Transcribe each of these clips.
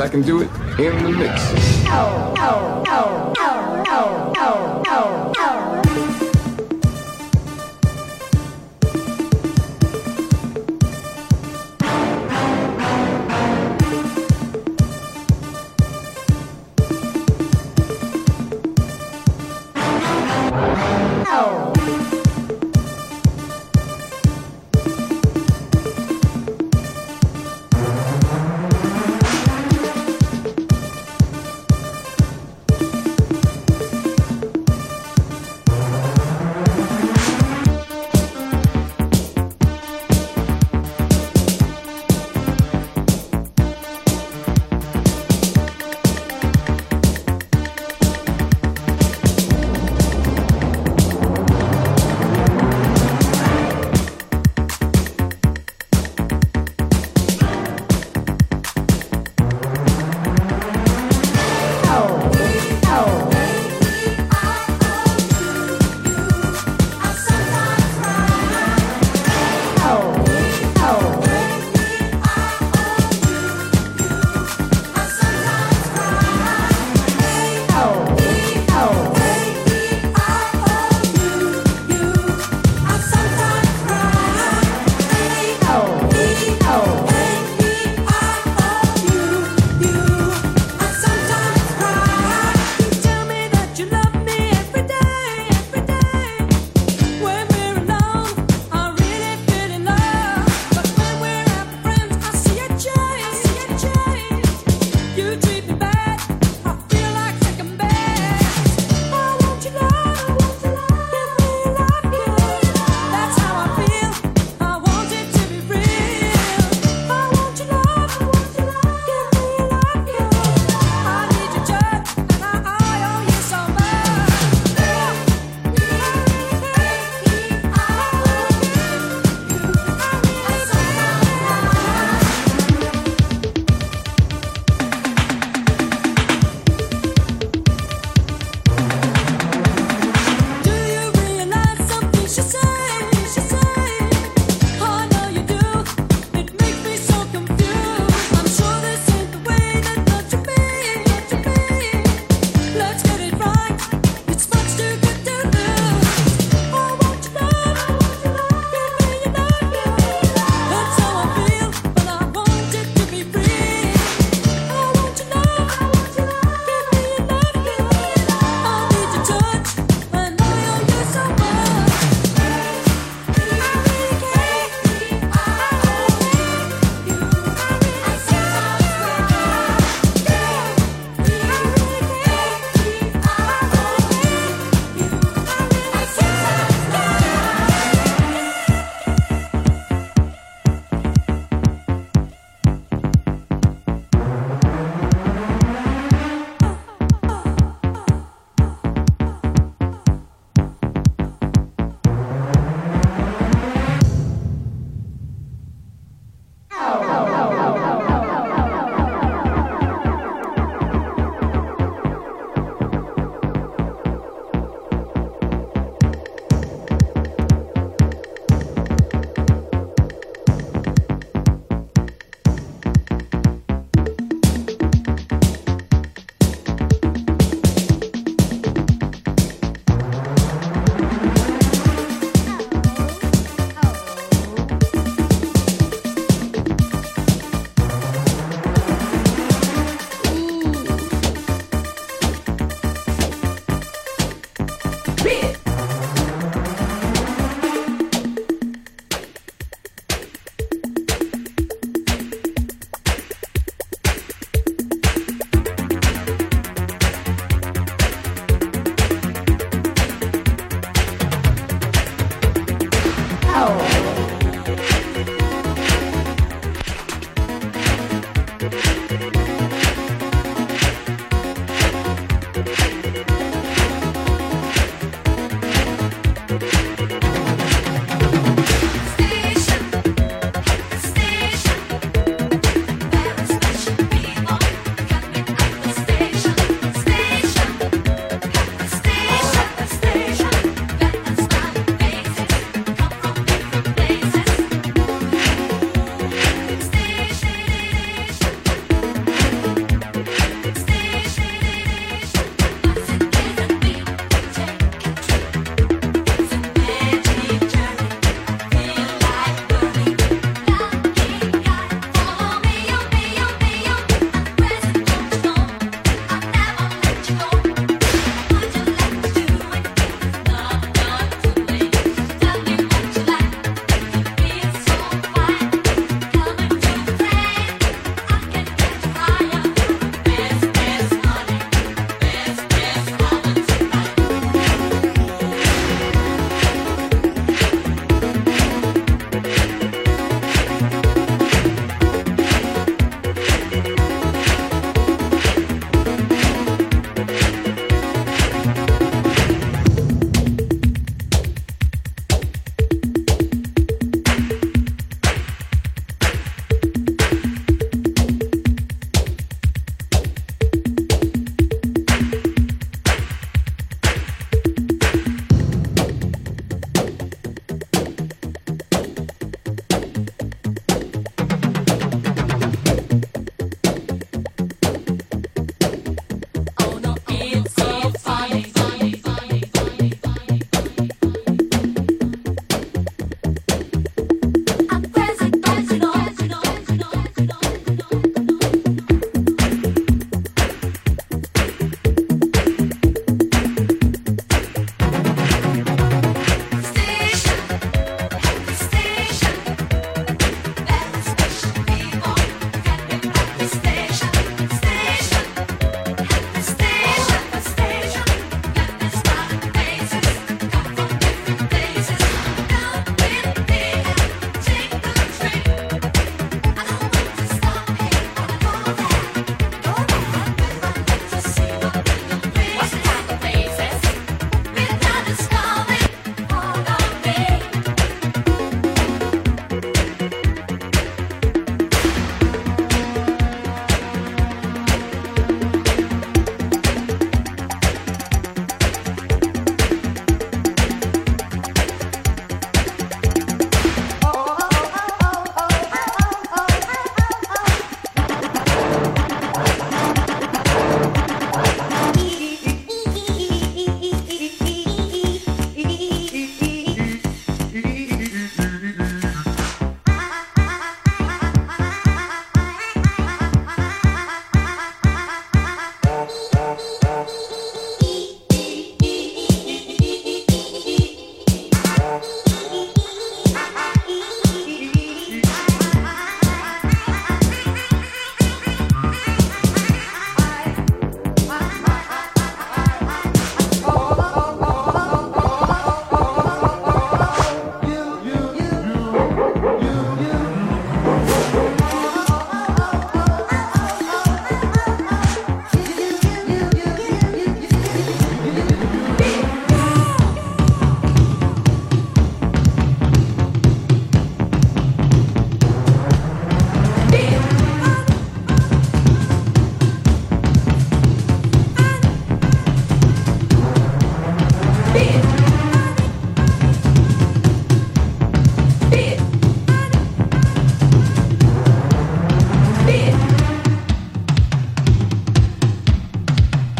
I can do it in the mix. start to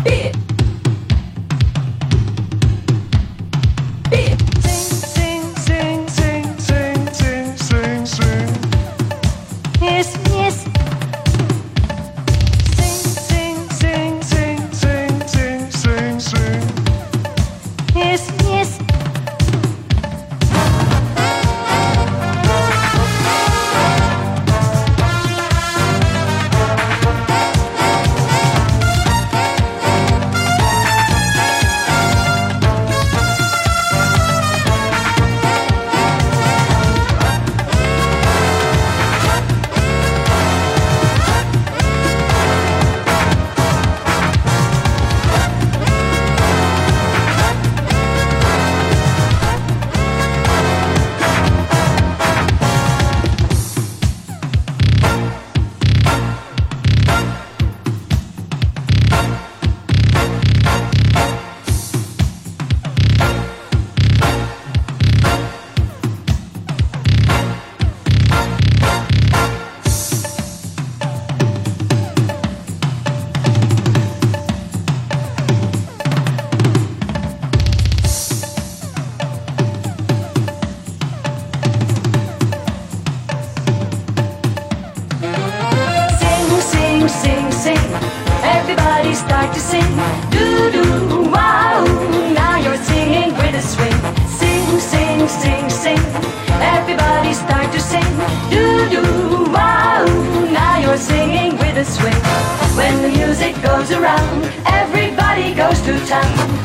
bitch.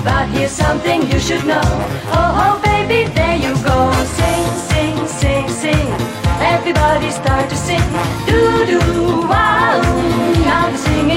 But here's something you should know. Oh, oh, baby, there you go. Sing, sing, sing, sing. Everybody start to sing. Do do wow, now they're singing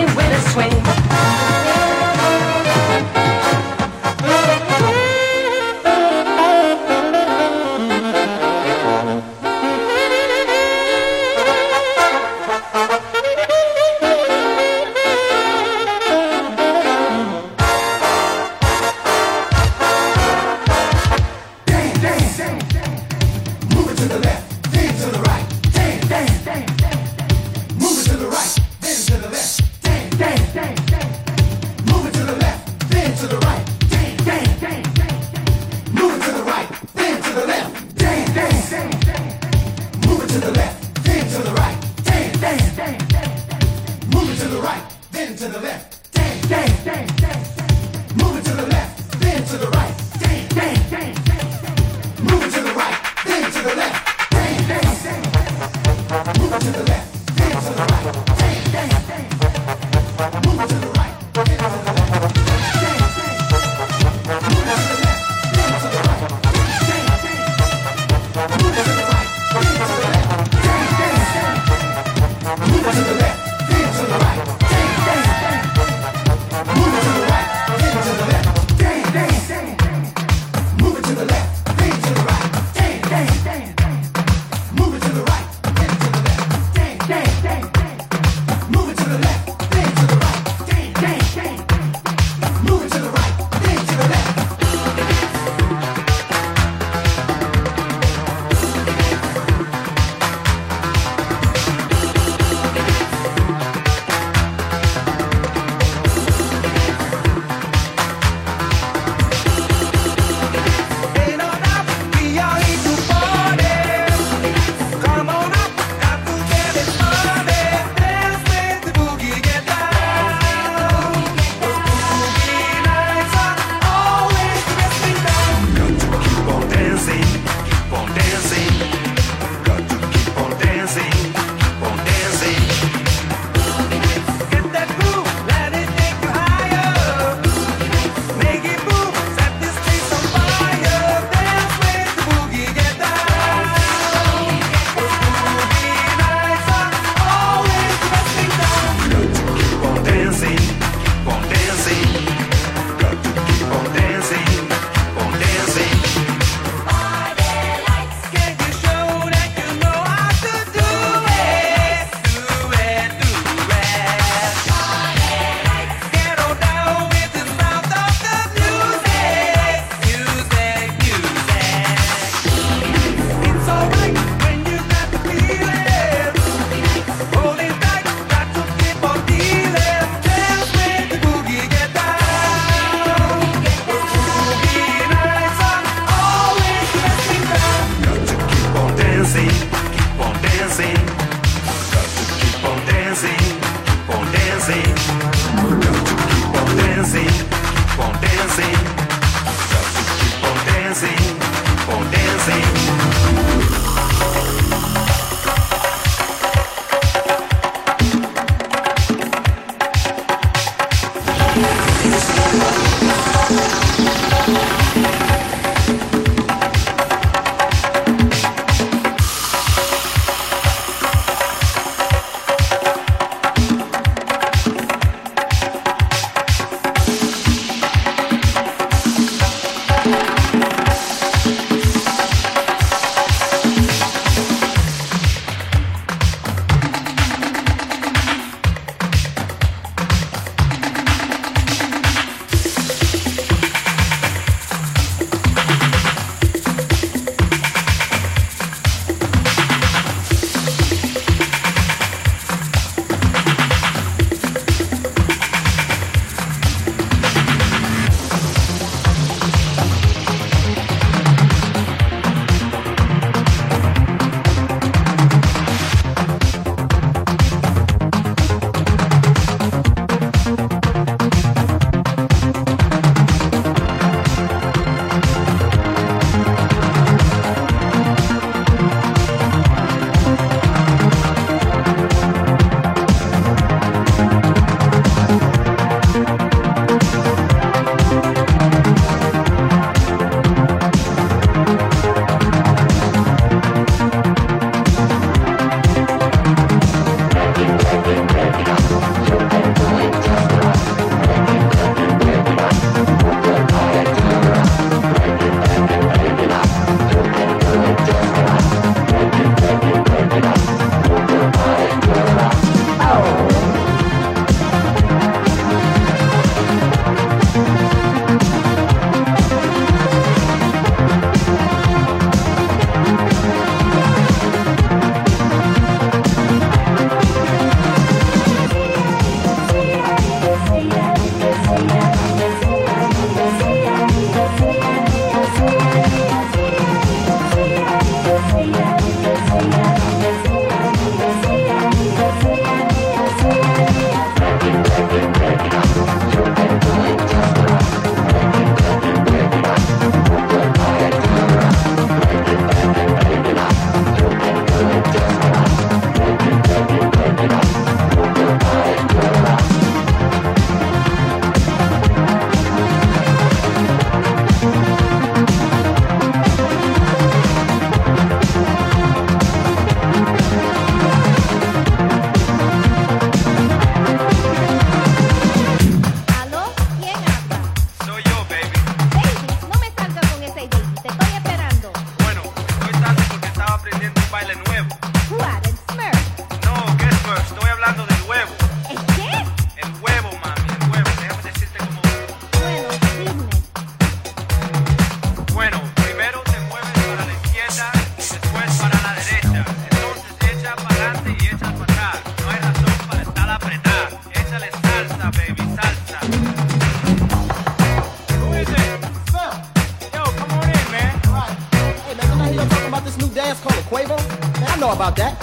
ass called a Quavo? Man, I know about that.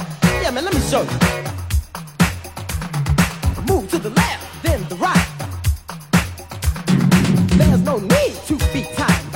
Yeah, man, let me show you. Move to the left, then the right. There's no need to be tight.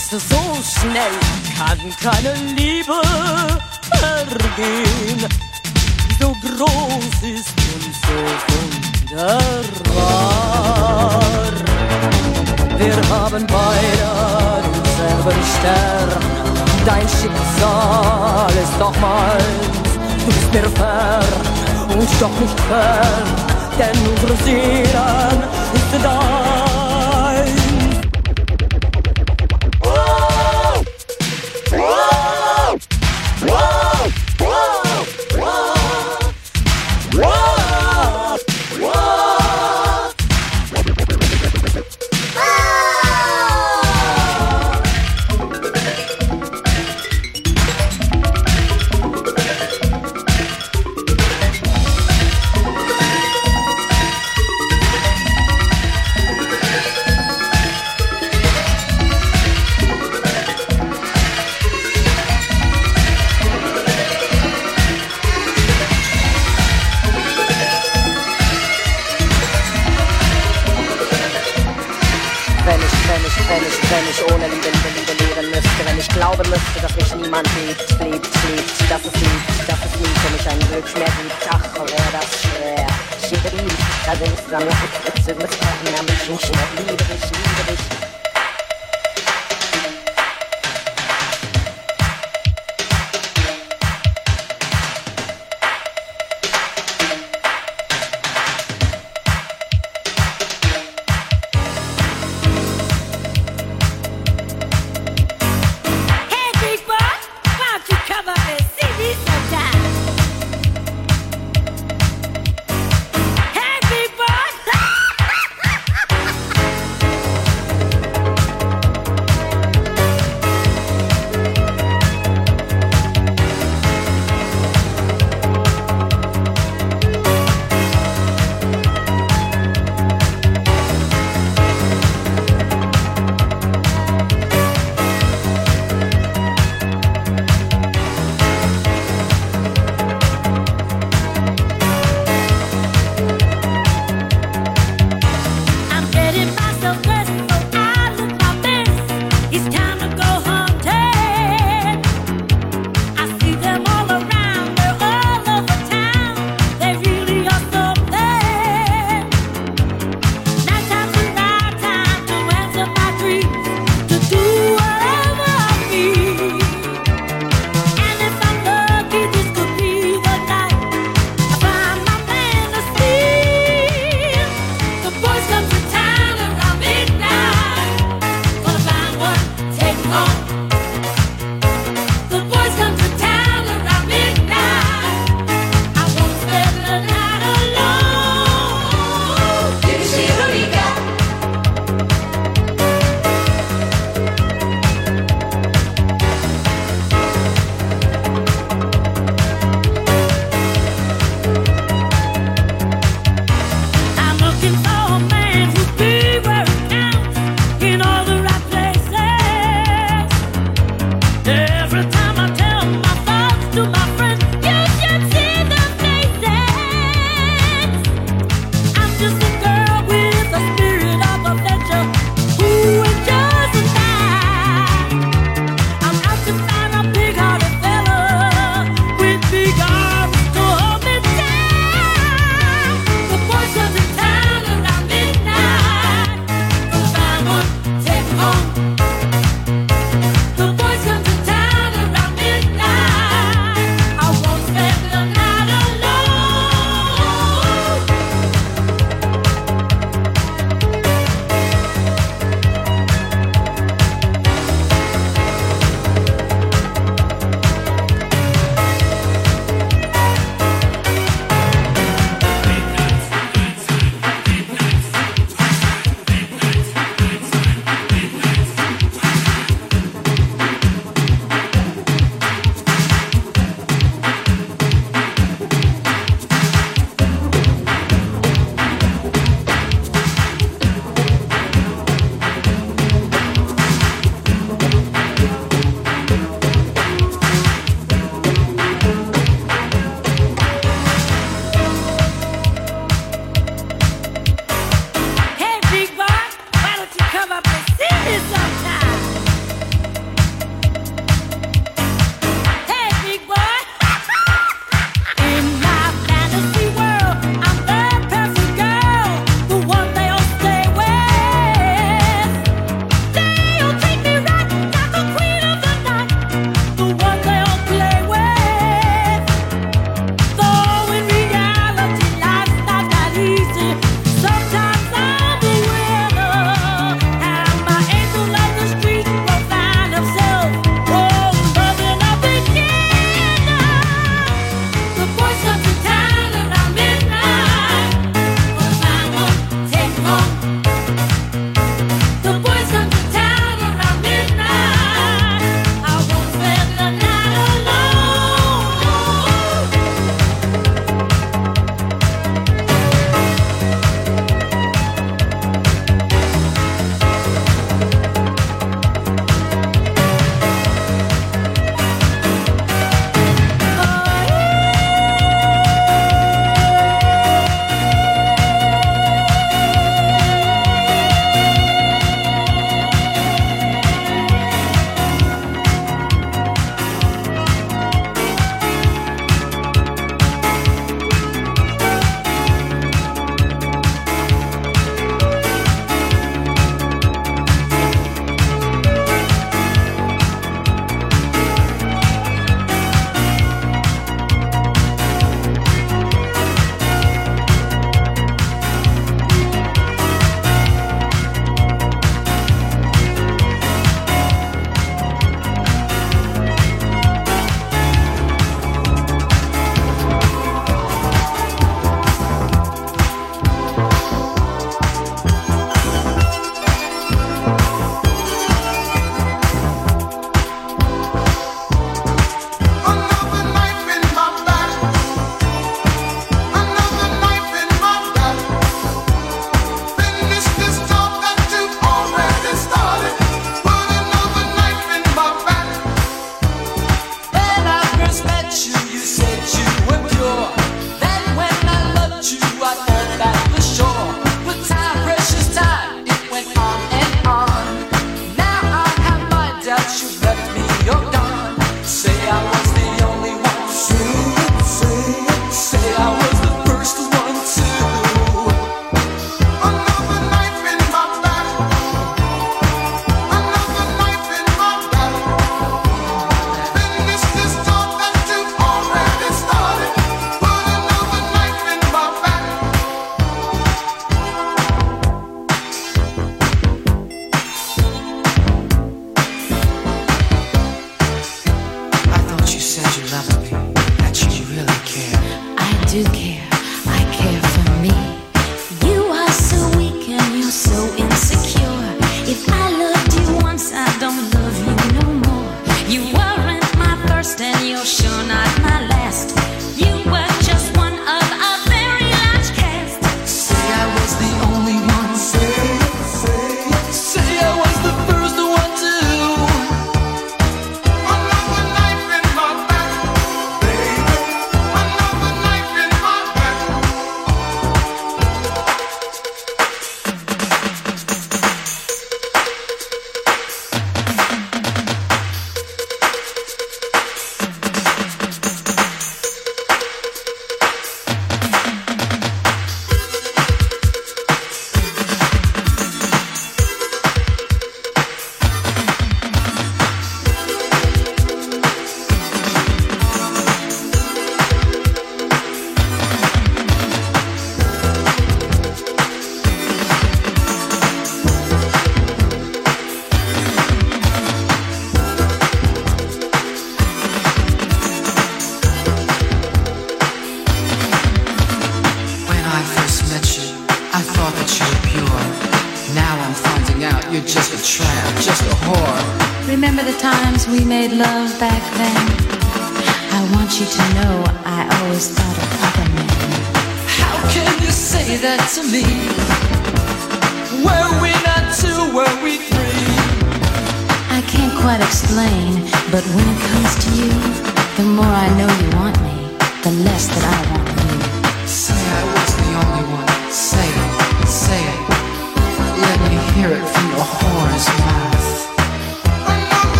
Weißt du, so schnell kann keine Liebe vergehen. So groß ist und so wunderbar. Wir haben beide denselben Stern. Dein Schicksal ist doch meins. Du bist mir fern und doch nicht fern, denn unsere Seelen sind da.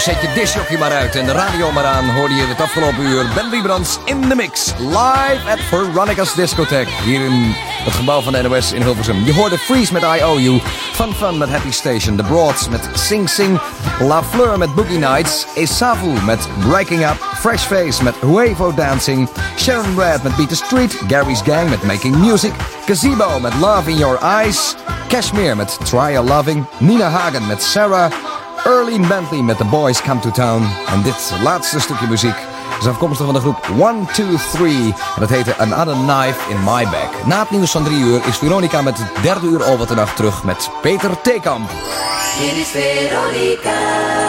Nou, zet je dishokje maar uit en de radio maar aan. Hoorde je het afgelopen uur Ben Liebrands in de mix. Live at Veronica's Discotheque. Hier in het gebouw van de NOS in Hilversum. Je hoorde Freeze met IOU. Fun Fun met Happy Station. The Broads met Sing Sing. La Fleur met Boogie Nights. Esavu met Breaking Up. Fresh Face met Huevo Dancing. Sharon Red met Beat the Street. Gary's Gang met Making Music. Gazebo met Love in Your Eyes. Cashmere met Try a Loving. Nina Hagen met Sarah. Early Bentley met The Boys Come to Town. En dit laatste stukje muziek is afkomstig van de groep 1, 2, 3. En dat heette Another Knife in My Back. Na het nieuws van 3 uur is Veronica met het derde uur over de nacht terug met Peter Theekamp. Dit is Veronica.